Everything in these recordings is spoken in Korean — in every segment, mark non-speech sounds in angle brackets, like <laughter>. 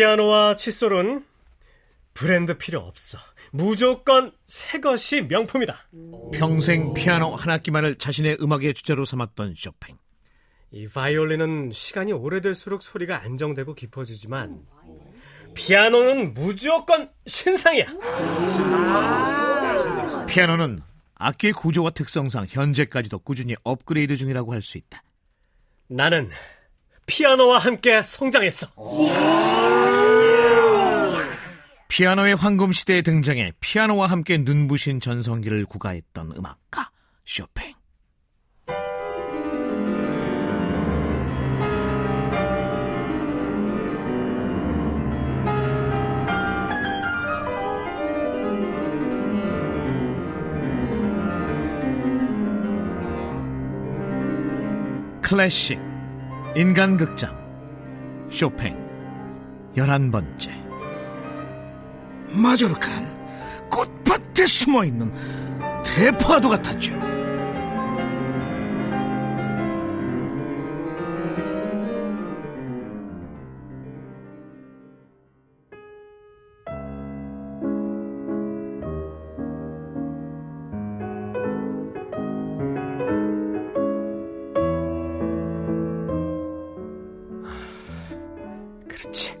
피아노와 칫솔은 브랜드 필요 없어. 무조건 새 것이 명품이다. 평생 피아노 한 학기만을 자신의 음악의 주제로 삼았던 쇼팽. 이 바이올린은 시간이 오래될수록 소리가 안정되고 깊어지지만 피아노는 무조건 신상이야. 피아노는 악기의 구조와 특성상 현재까지도 꾸준히 업그레이드 중이라고 할 수 있다. 나는 피아노와 함께 성장했어. 피아노의 황금 시대에 등장해 피아노와 함께 눈부신 전성기를 구가했던 음악가 쇼팽. 클래식 인간극장 쇼팽. 열한 번째 마조르카는 꽃밭에 숨어 있는 대파도 같았죠 그렇지.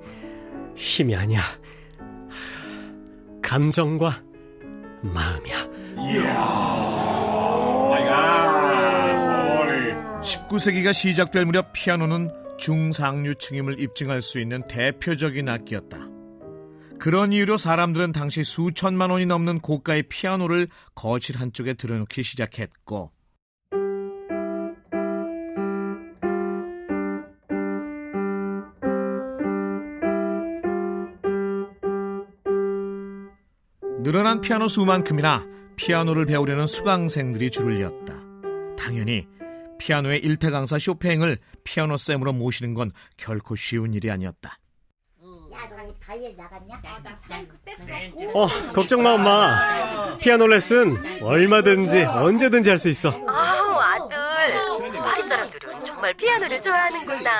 힘이 아니야. 감정과 마음이야. 19세기가 시작될 무렵 피아노는 중상류층임을 입증할 수 있는 대표적인 악기였다. 그런 이유로 사람들은 당시 수천만 원이 넘는 고가의 피아노를 거실 한쪽에 들여놓기 시작했고 늘어난 피아노 수만큼이나 피아노를 배우려는 수강생들이 줄을 이었다. 당연히 피아노의 일타 강사 쇼팽을 피아노 쌤으로 모시는 건 결코 쉬운 일이 아니었다. 어, 걱정 마, 엄마. 피아노 레슨 얼마든지 언제든지 할 수 있어. 아우 아들 파리 사람들은 정말 피아노를 좋아하는구나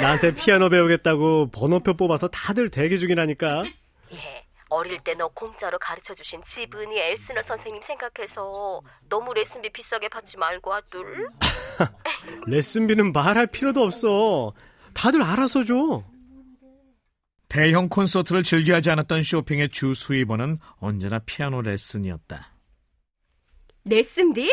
나한테 피아노 배우겠다고 번호표 뽑아서 다들 대기 중이라니까. 예 어릴 때 너 공짜로 가르쳐 주신 지분이 엘스너 선생님 생각해서 너무 레슨비 비싸게 받지 말고 아들 <laughs> 레슨비는 말할 필요도 없어. 다들 알아서 줘. 대형 콘서트를 즐겨하지 않았던 쇼팽의 주 수입원은 언제나 피아노 레슨이었다. 레슨비?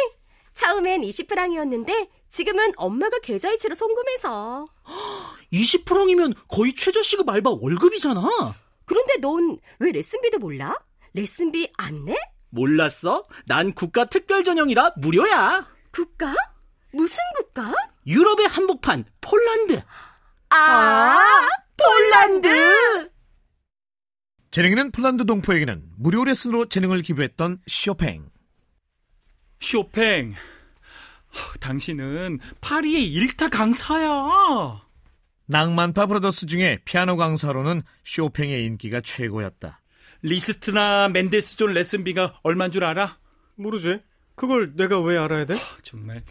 처음엔 20프랑이었는데 지금은 엄마가 계좌이체로 송금해서. <gasps> 20프랑이면 거의 최저시급 알바 월급이잖아. 그런데 넌 왜 레슨비도 몰라? 레슨비 안 내? 몰랐어? 난 국가 특별 전형이라 무료야. 국가? 무슨 국가? 유럽의 한복판 폴란드. 아, 폴란드! 재능있는 폴란드 동포에게는 무료 레슨으로 재능을 기부했던 쇼팽. 쇼팽, 당신은 파리의 일타 강사야. 낭만파 브라더스 중에 피아노 강사로는 쇼팽의 인기가 최고였다. 리스트나 멘델스존 레슨비가 얼만 줄 알아? 모르지. 그걸 내가 왜 알아야 돼? 정말.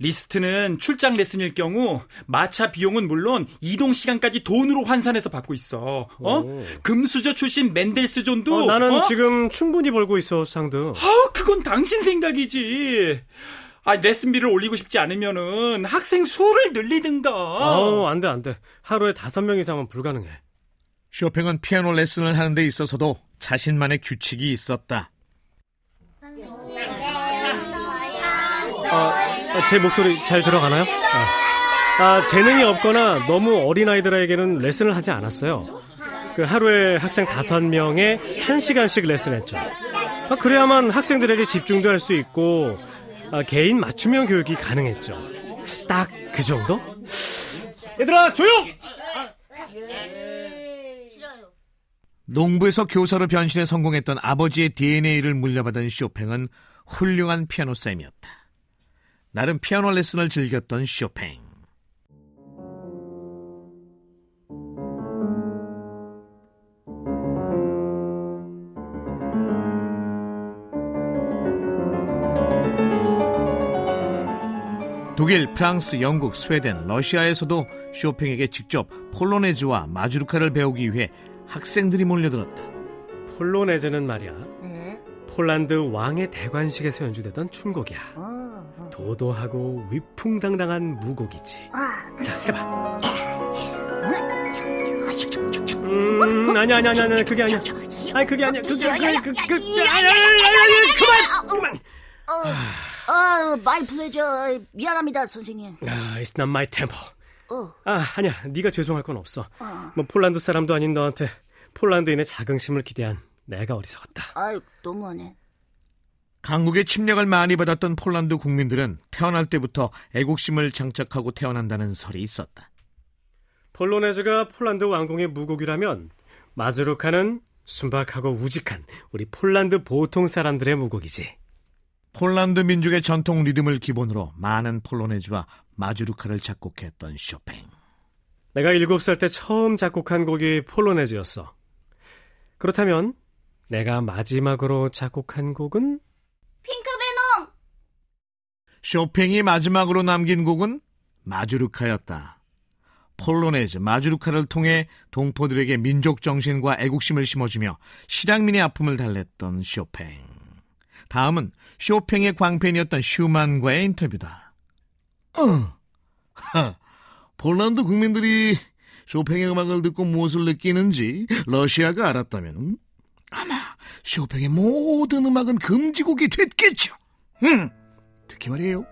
리스트는 출장 레슨일 경우 마차 비용은 물론 이동 시간까지 돈으로 환산해서 받고 있어. 어? 오. 금수저 출신 멘델스존도 어, 나는 어? 지금 충분히 벌고 있어, 상드. 아우 그건 당신 생각이지. 아 레슨비를 올리고 싶지 않으면은 학생 수를 늘리든가. 어, 안 돼, 안 돼. 하루에 다섯 명 이상은 불가능해. 쇼팽은 피아노 레슨을 하는 데 있어서도 자신만의 규칙이 있었다. 아, 제 목소리 잘 들어가나요? 아, 아, 재능이 없거나 너무 어린 아이들에게는 레슨을 하지 않았어요. 그 하루에 학생 다섯 명에 한 시간씩 레슨했죠. 아, 그래야만 학생들에게 집중도 할 수 있고 아, 개인 맞춤형 교육이 가능했죠. 딱 그 정도? 얘들아 조용! 농부에서 교사로 변신에 성공했던 아버지의 DNA를 물려받은 쇼팽은 훌륭한 피아노 쌤이었다. 나름 피아노 레슨을 즐겼던 쇼팽. 독일, 프랑스, 영국, 스웨덴, 러시아에서도 쇼팽에게 직접 폴로네즈와 마주르카를 배우기 위해 학생들이 몰려들었다. 폴로네즈는 말이야. 예. 폴란드 왕의 대관식에서 연주되던 춤곡이야. 어, 어. 도도하고 위풍당당한 무곡이지. 아, 자, 해봐. 음, 아니 아니 아니 아니 그게 아니야. 아니 그게 아니야. 그게 아니야. 그, 그, 그, 아니, 아니, 아니, 아니, 아니, 그만. 어, 어, my pleasure. 미안합니다, 선생님. 아, it's not my tempo. 어, 아, 아니야. 네가 죄송할 건 없어. 뭐 폴란드 사람도 아닌 너한테 폴란드인의 자긍심을 기대한 내가 어리석었다. 아유, 너무하네. 강국의 침략을 많이 받았던 폴란드 국민들은 태어날 때부터 애국심을 장착하고 태어난다는 설이 있었다. 폴로네즈가 폴란드 왕궁의 무곡이라면 마즈루카는 순박하고 우직한 우리 폴란드 보통 사람들의 무곡이지. 폴란드 민족의 전통 리듬을 기본으로 많은 폴로네즈와 마주르카를 작곡했던 쇼팽. 내가 일곱 살때 처음 작곡한 곡이 폴로네즈였어. 그렇다면 내가 마지막으로 작곡한 곡은 핑크베놈! 쇼팽이 마지막으로 남긴 곡은 마주르카였다. 폴로네즈, 마주르카를 통해 동포들에게 민족 정신과 애국심을 심어주며 실향민의 아픔을 달랬던 쇼팽. 다음은 쇼팽의 광팬이었던 슈만과의 인터뷰다. 어, 하, 폴란드 국민들이 쇼팽의 음악을 듣고 무엇을 느끼는지 러시아가 알았다면 아마 쇼팽의 모든 음악은 금지곡이 됐겠죠. 음, 특히 말이에요.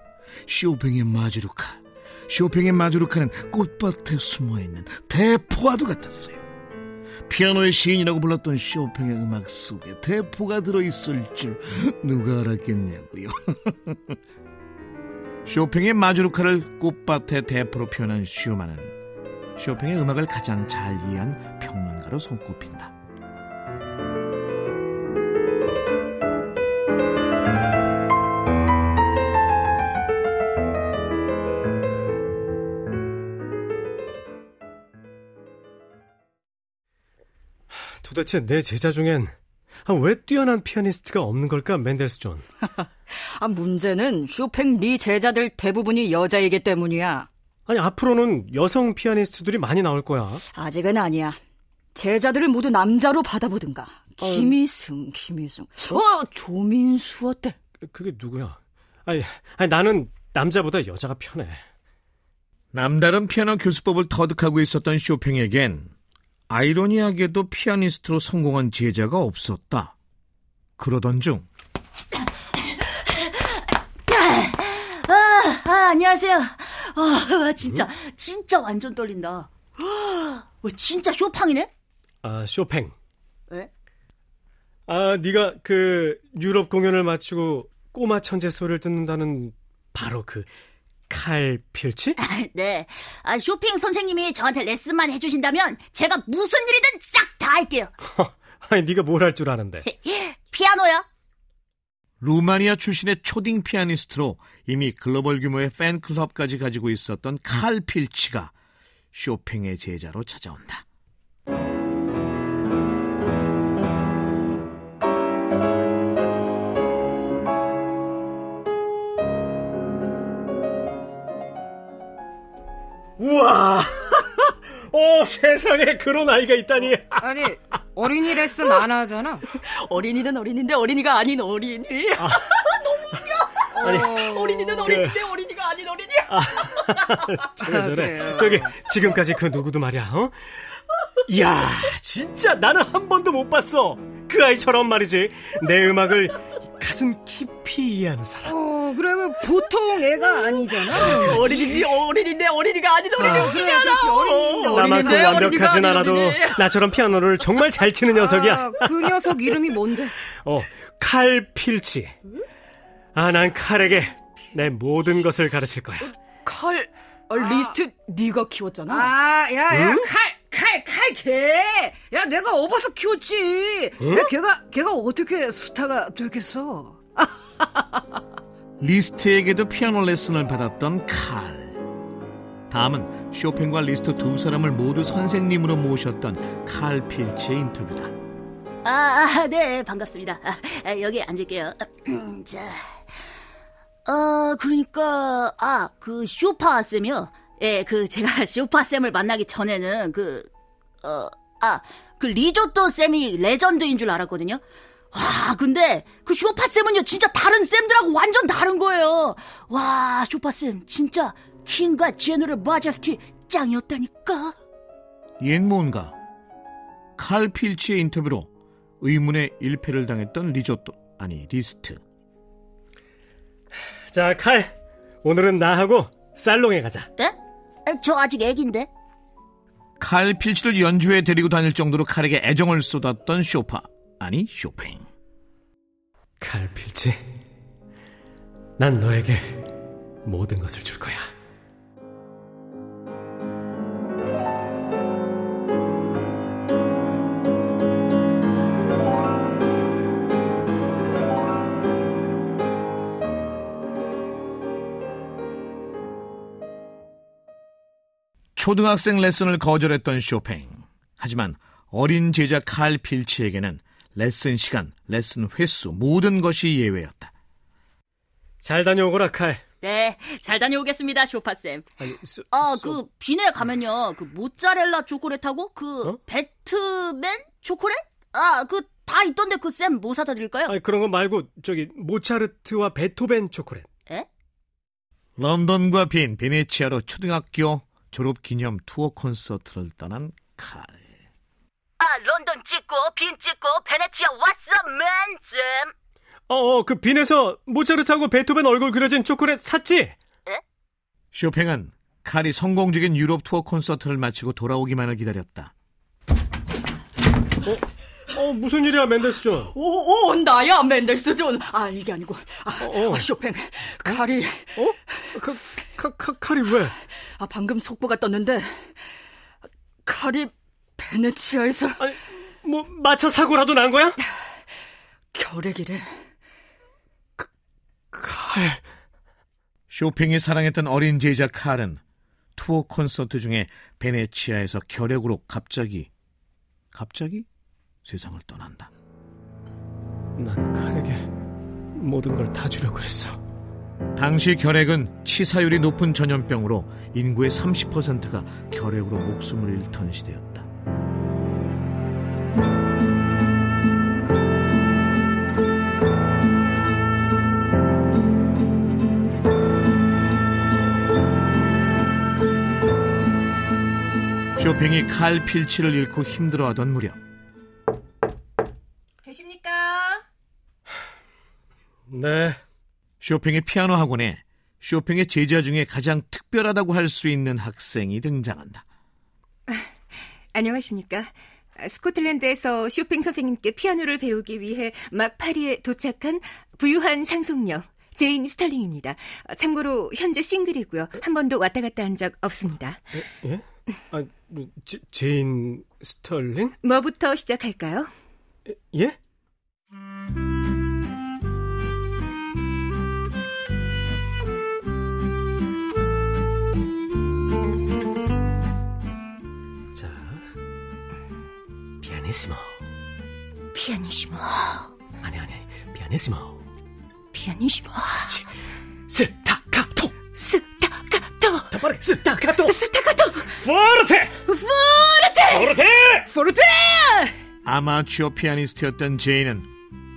쇼팽의 마주르카. 쇼팽의 마주르카는 꽃밭에 숨어있는 대포와도 같았어요. 피아노의 시인이라고 불렀던 쇼팽의 음악 속에 대포가 들어있을 줄 누가 알았겠냐고요. <laughs> 쇼팽의 마주르카를 꽃밭의 대포로 표현한 슈만은 쇼팽의 음악을 가장 잘 이해한 평론가로 손꼽힌다. 도대체 내 제자 중엔 아, 왜 뛰어난 피아니스트가 없는 걸까, 멘델스존? <laughs> 아, 문제는 쇼팽 네 제자들 대부분이 여자이기 때문이야. 아니, 앞으로는 여성 피아니스트들이 많이 나올 거야. 아직은 아니야. 제자들을 모두 남자로 받아보든가. 김희승, 김희승. 어, 조민수 어때? 그게 누구야? 아니, 아니 나는 남자보다 여자가 편해. 남다른 피아노 교수법을 터득하고 있었던 쇼팽에겐 아이러니하게도 피아니스트로 성공한 제자가 없었다. 그러던 중 아, 안녕하세요. 아, 진짜, 진짜 완전 떨린다. 와, 진짜 쇼팡이네? 아, 쇼팽. 왜? 아, 네가 그 유럽 공연을 마치고 꼬마 천재 소리를 듣는다는 바로 그 칼 필치? <laughs> 네. 아, 쇼핑 선생님이 저한테 레슨만 해주신다면 제가 무슨 일이든 싹 다 할게요. <laughs> 아니, 네가 뭘 할 줄 아는데. <laughs> 피아노요? 루마니아 출신의 초딩 피아니스트로 이미 글로벌 규모의 팬클럽까지 가지고 있었던 칼 필치가 쇼팽의 제자로 찾아온다. 와! <laughs> 어, 세상에 그런 아이가 있다니. 아니 어린이 레슨 안 하잖아. 어린이는 어린인데 어린이가 아닌 어린이. <laughs> 아니, <laughs> 어린이는 어린인데 어린이가 아닌 어린이. 저래, 저래. 그래요. 저기, 지금까지 그 누구도 말이야, 어? 이야, 진짜 나는 한 번도 못 봤어. 그 아이처럼 말이지. 내 음악을 가슴 깊이 이해하는 사람. 어 그래 그 보통 애가 아니잖아. 어린이 어린인데 어린이가 아닌 어린이. 아, 그래, 그렇지. 어린이인데 나만큼 어린인데 완벽하진 어린이가 않아도 어린이. 나처럼 피아노를 정말 잘 치는 녀석이야. 아, 그 녀석 이름이 뭔데? 어, 칼 필치. 아, 난 칼에게 내 모든 것을 가르칠 거야. 칼 아, 리스트 네가 키웠잖아. 아, 야, 야, 칼, 칼, 칼, 개. 야, 내가 업어서 키웠지. 야, 걔가, 걔가 어떻게 스타가 되겠어? <laughs> 리스트에게도 피아노 레슨을 받았던 칼. 다음은 쇼팽과 리스트 두 사람을 모두 선생님으로 모셨던 칼 필치의 인터뷰다. 아, 아, 네, 반갑습니다. 아, 아, 여기 앉을게요. <clears throat> 자. 아, 그러니까, 아, 그, 쇼파 쌤이요? 예, 그, 제가 <laughs> 쇼파 쌤을 만나기 전에는, 그, 어, 아, 그 리조또 쌤이 레전드인 줄 알았거든요? 와, 근데, 그 쇼파 쌤은요, 진짜 다른 쌤들하고 완전 다른 거예요! 와, 쇼파 쌤, 진짜, king god general majesty 짱이었다니까? 옛 뭔가 칼 필치의 인터뷰로 의문의 일패를 당했던 리조또 아니 리스트 자, 칼. 오늘은 나하고 살롱에 가자. 예? 에, 저 아직 애기인데? 칼 필치를 연주회 데리고 다닐 정도로 칼에게 애정을 쏟았던 쇼파 아니 쇼팽 칼 필치. 난 너에게 모든 것을 줄 거야. 초등학생 레슨을 거절했던 쇼팽 하지만 어린 제자 칼 필치에게는 레슨 시간, 레슨 횟수 모든 것이 예외였다 잘 다녀오거라, 칼. 네, 잘 다녀오겠습니다, 쇼파 쌤. 아니, 쏘, 아, 쏘- 그 비내 가면요, 그 모짜렐라 초콜릿하고 그 어? 배트맨 초콜릿? 아, 그 다 있던데 그 쌤 뭐 사다 드릴까요? 아니, 그런 거 말고 저기 모차르트와 베토벤 초콜릿. 에? 런던과 빈 베네치아로 초등학교 졸업 기념 투어 콘서트를 떠난 칼 아, 런던 찍고 빈 찍고 베네치아 what's up man 쌤. 어, 어, 그 빈에서 모차르트하고 베토벤 얼굴 그려진 초콜릿 샀지? 쇼팽은 칼이 성공적인 유럽 투어 콘서트를 마치고 돌아오기만을 기다렸다 어, 무슨 일이야, 멘델스존? 오, 오, 나야, 멘델스존. 아, 이게 아니고. 아, 어. 아, 쇼팽. 칼이. 어? 카, 카, 카, 칼이 왜? 아, 방금 속보가 떴는데. 칼이 베네치아에서 아니, 뭐, 마차 사고라도 난 거야? 결핵이래. 칼. 쇼팽이 사랑했던 어린 제자 칼은 투어 콘서트 중에 베네치아에서 결핵으로 갑자기 갑자기 세상을 떠난다. 난 칼에게 모든 걸 다 주려고 했어. 당시 결핵은 치사율이 높은 전염병으로 인구의 30%가 결핵으로 목숨을 잃던 시대였다. 쇼팽이 칼 필치를 잃고 힘들어하던 무렵 네. 쇼팽의 피아노 학원에 쇼팽의 제자 중에 가장 특별하다고 할 수 있는 학생이 등장한다. <laughs> 안녕하십니까. 스코틀랜드에서 쇼팽 선생님께 피아노를 배우기 위해 막 파리에 도착한 부유한 상속녀 제인 스털링입니다. 참고로 현재 싱글이고요. 한 번도 왔다 갔다 한 적 없습니다. 예? 아, 뭐, 제, 제인 스털링? 뭐부터 시작할까요? 예? 피아니시모. 피아니시모, 아니 아니, 피아니시모. 피아니시모, 스타카토. 스타카토, 더 빠르게 스타카토. 스타카토, 포르테. 포르테, 포르테. 포르테! 아마추어 피아니스트였던 제인은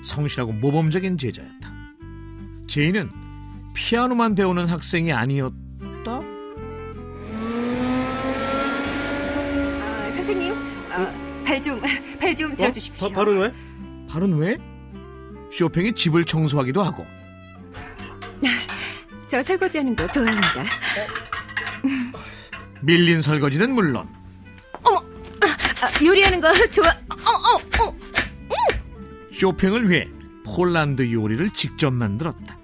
성실하고 모범적인 제자였다. 제인은 피아노만 배우는 학생이 아니었다? 발 좀 들어 주십시오. 바, 바로 왜? 발은 왜? 쇼팽이 집을 청소하기도 하고 <laughs> 저 설거지하는 거 좋아합니다. 밀린 설거지는 물론 아, 요리하는 거 좋아. 어, 어, 어. 쇼팽을 위해 폴란드 요리를 직접 만들었다.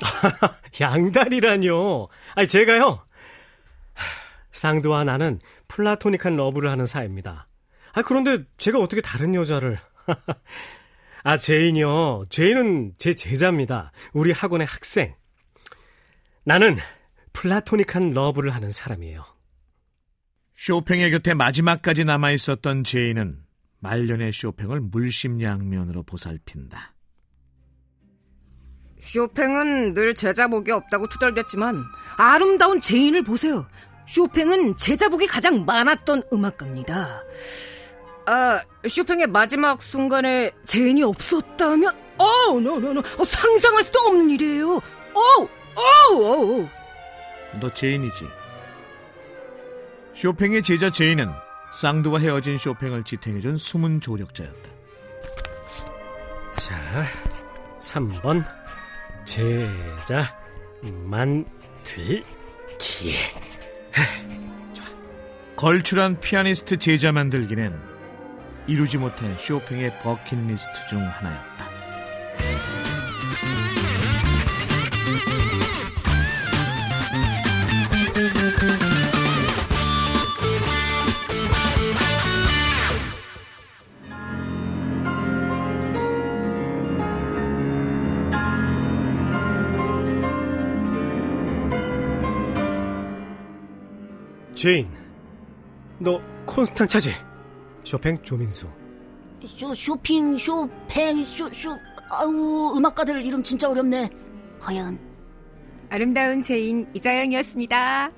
<laughs> 양다리라뇨. 아니 제가요. 상드와 나는 플라토닉한 러브를 하는 사이입니다. 아 그런데 제가 어떻게 다른 여자를? <laughs> 아 제인이요. 제인은 제 제자입니다. 우리 학원의 학생. 나는 플라토닉한 러브를 하는 사람이에요. 쇼팽의 곁에 마지막까지 남아 있었던 제인은 말년의 쇼팽을 물심양면으로 보살핀다. 쇼팽은 늘 제자복이 없다고 투덜댔지만 아름다운 제인을 보세요. 쇼팽은 제자복이 가장 많았던 음악가입니다. 아, 쇼팽의 마지막 순간에 제인이 없었다면, 어, no, no, no, 어, 상상할 수도 없는 일이에요. 어, 어, 어. 너 제인이지. 쇼팽의 제자 제인은 상드와 헤어진 쇼팽을 지탱해준 숨은 조력자였다. 자, 3번 제자 만들기. 걸출한 피아니스트 제자 만들기는 이루지 못한 쇼팽의 버킷리스트 중 하나였다. 제인, 너 콘스탄차지? 쇼팽 조민수. 쇼, 쇼핑, 쇼팽, 쇼, 쇼, 아우, 음악가들 이름 진짜 어렵네. 하여간. 아름다운 제인 이자영이었습니다.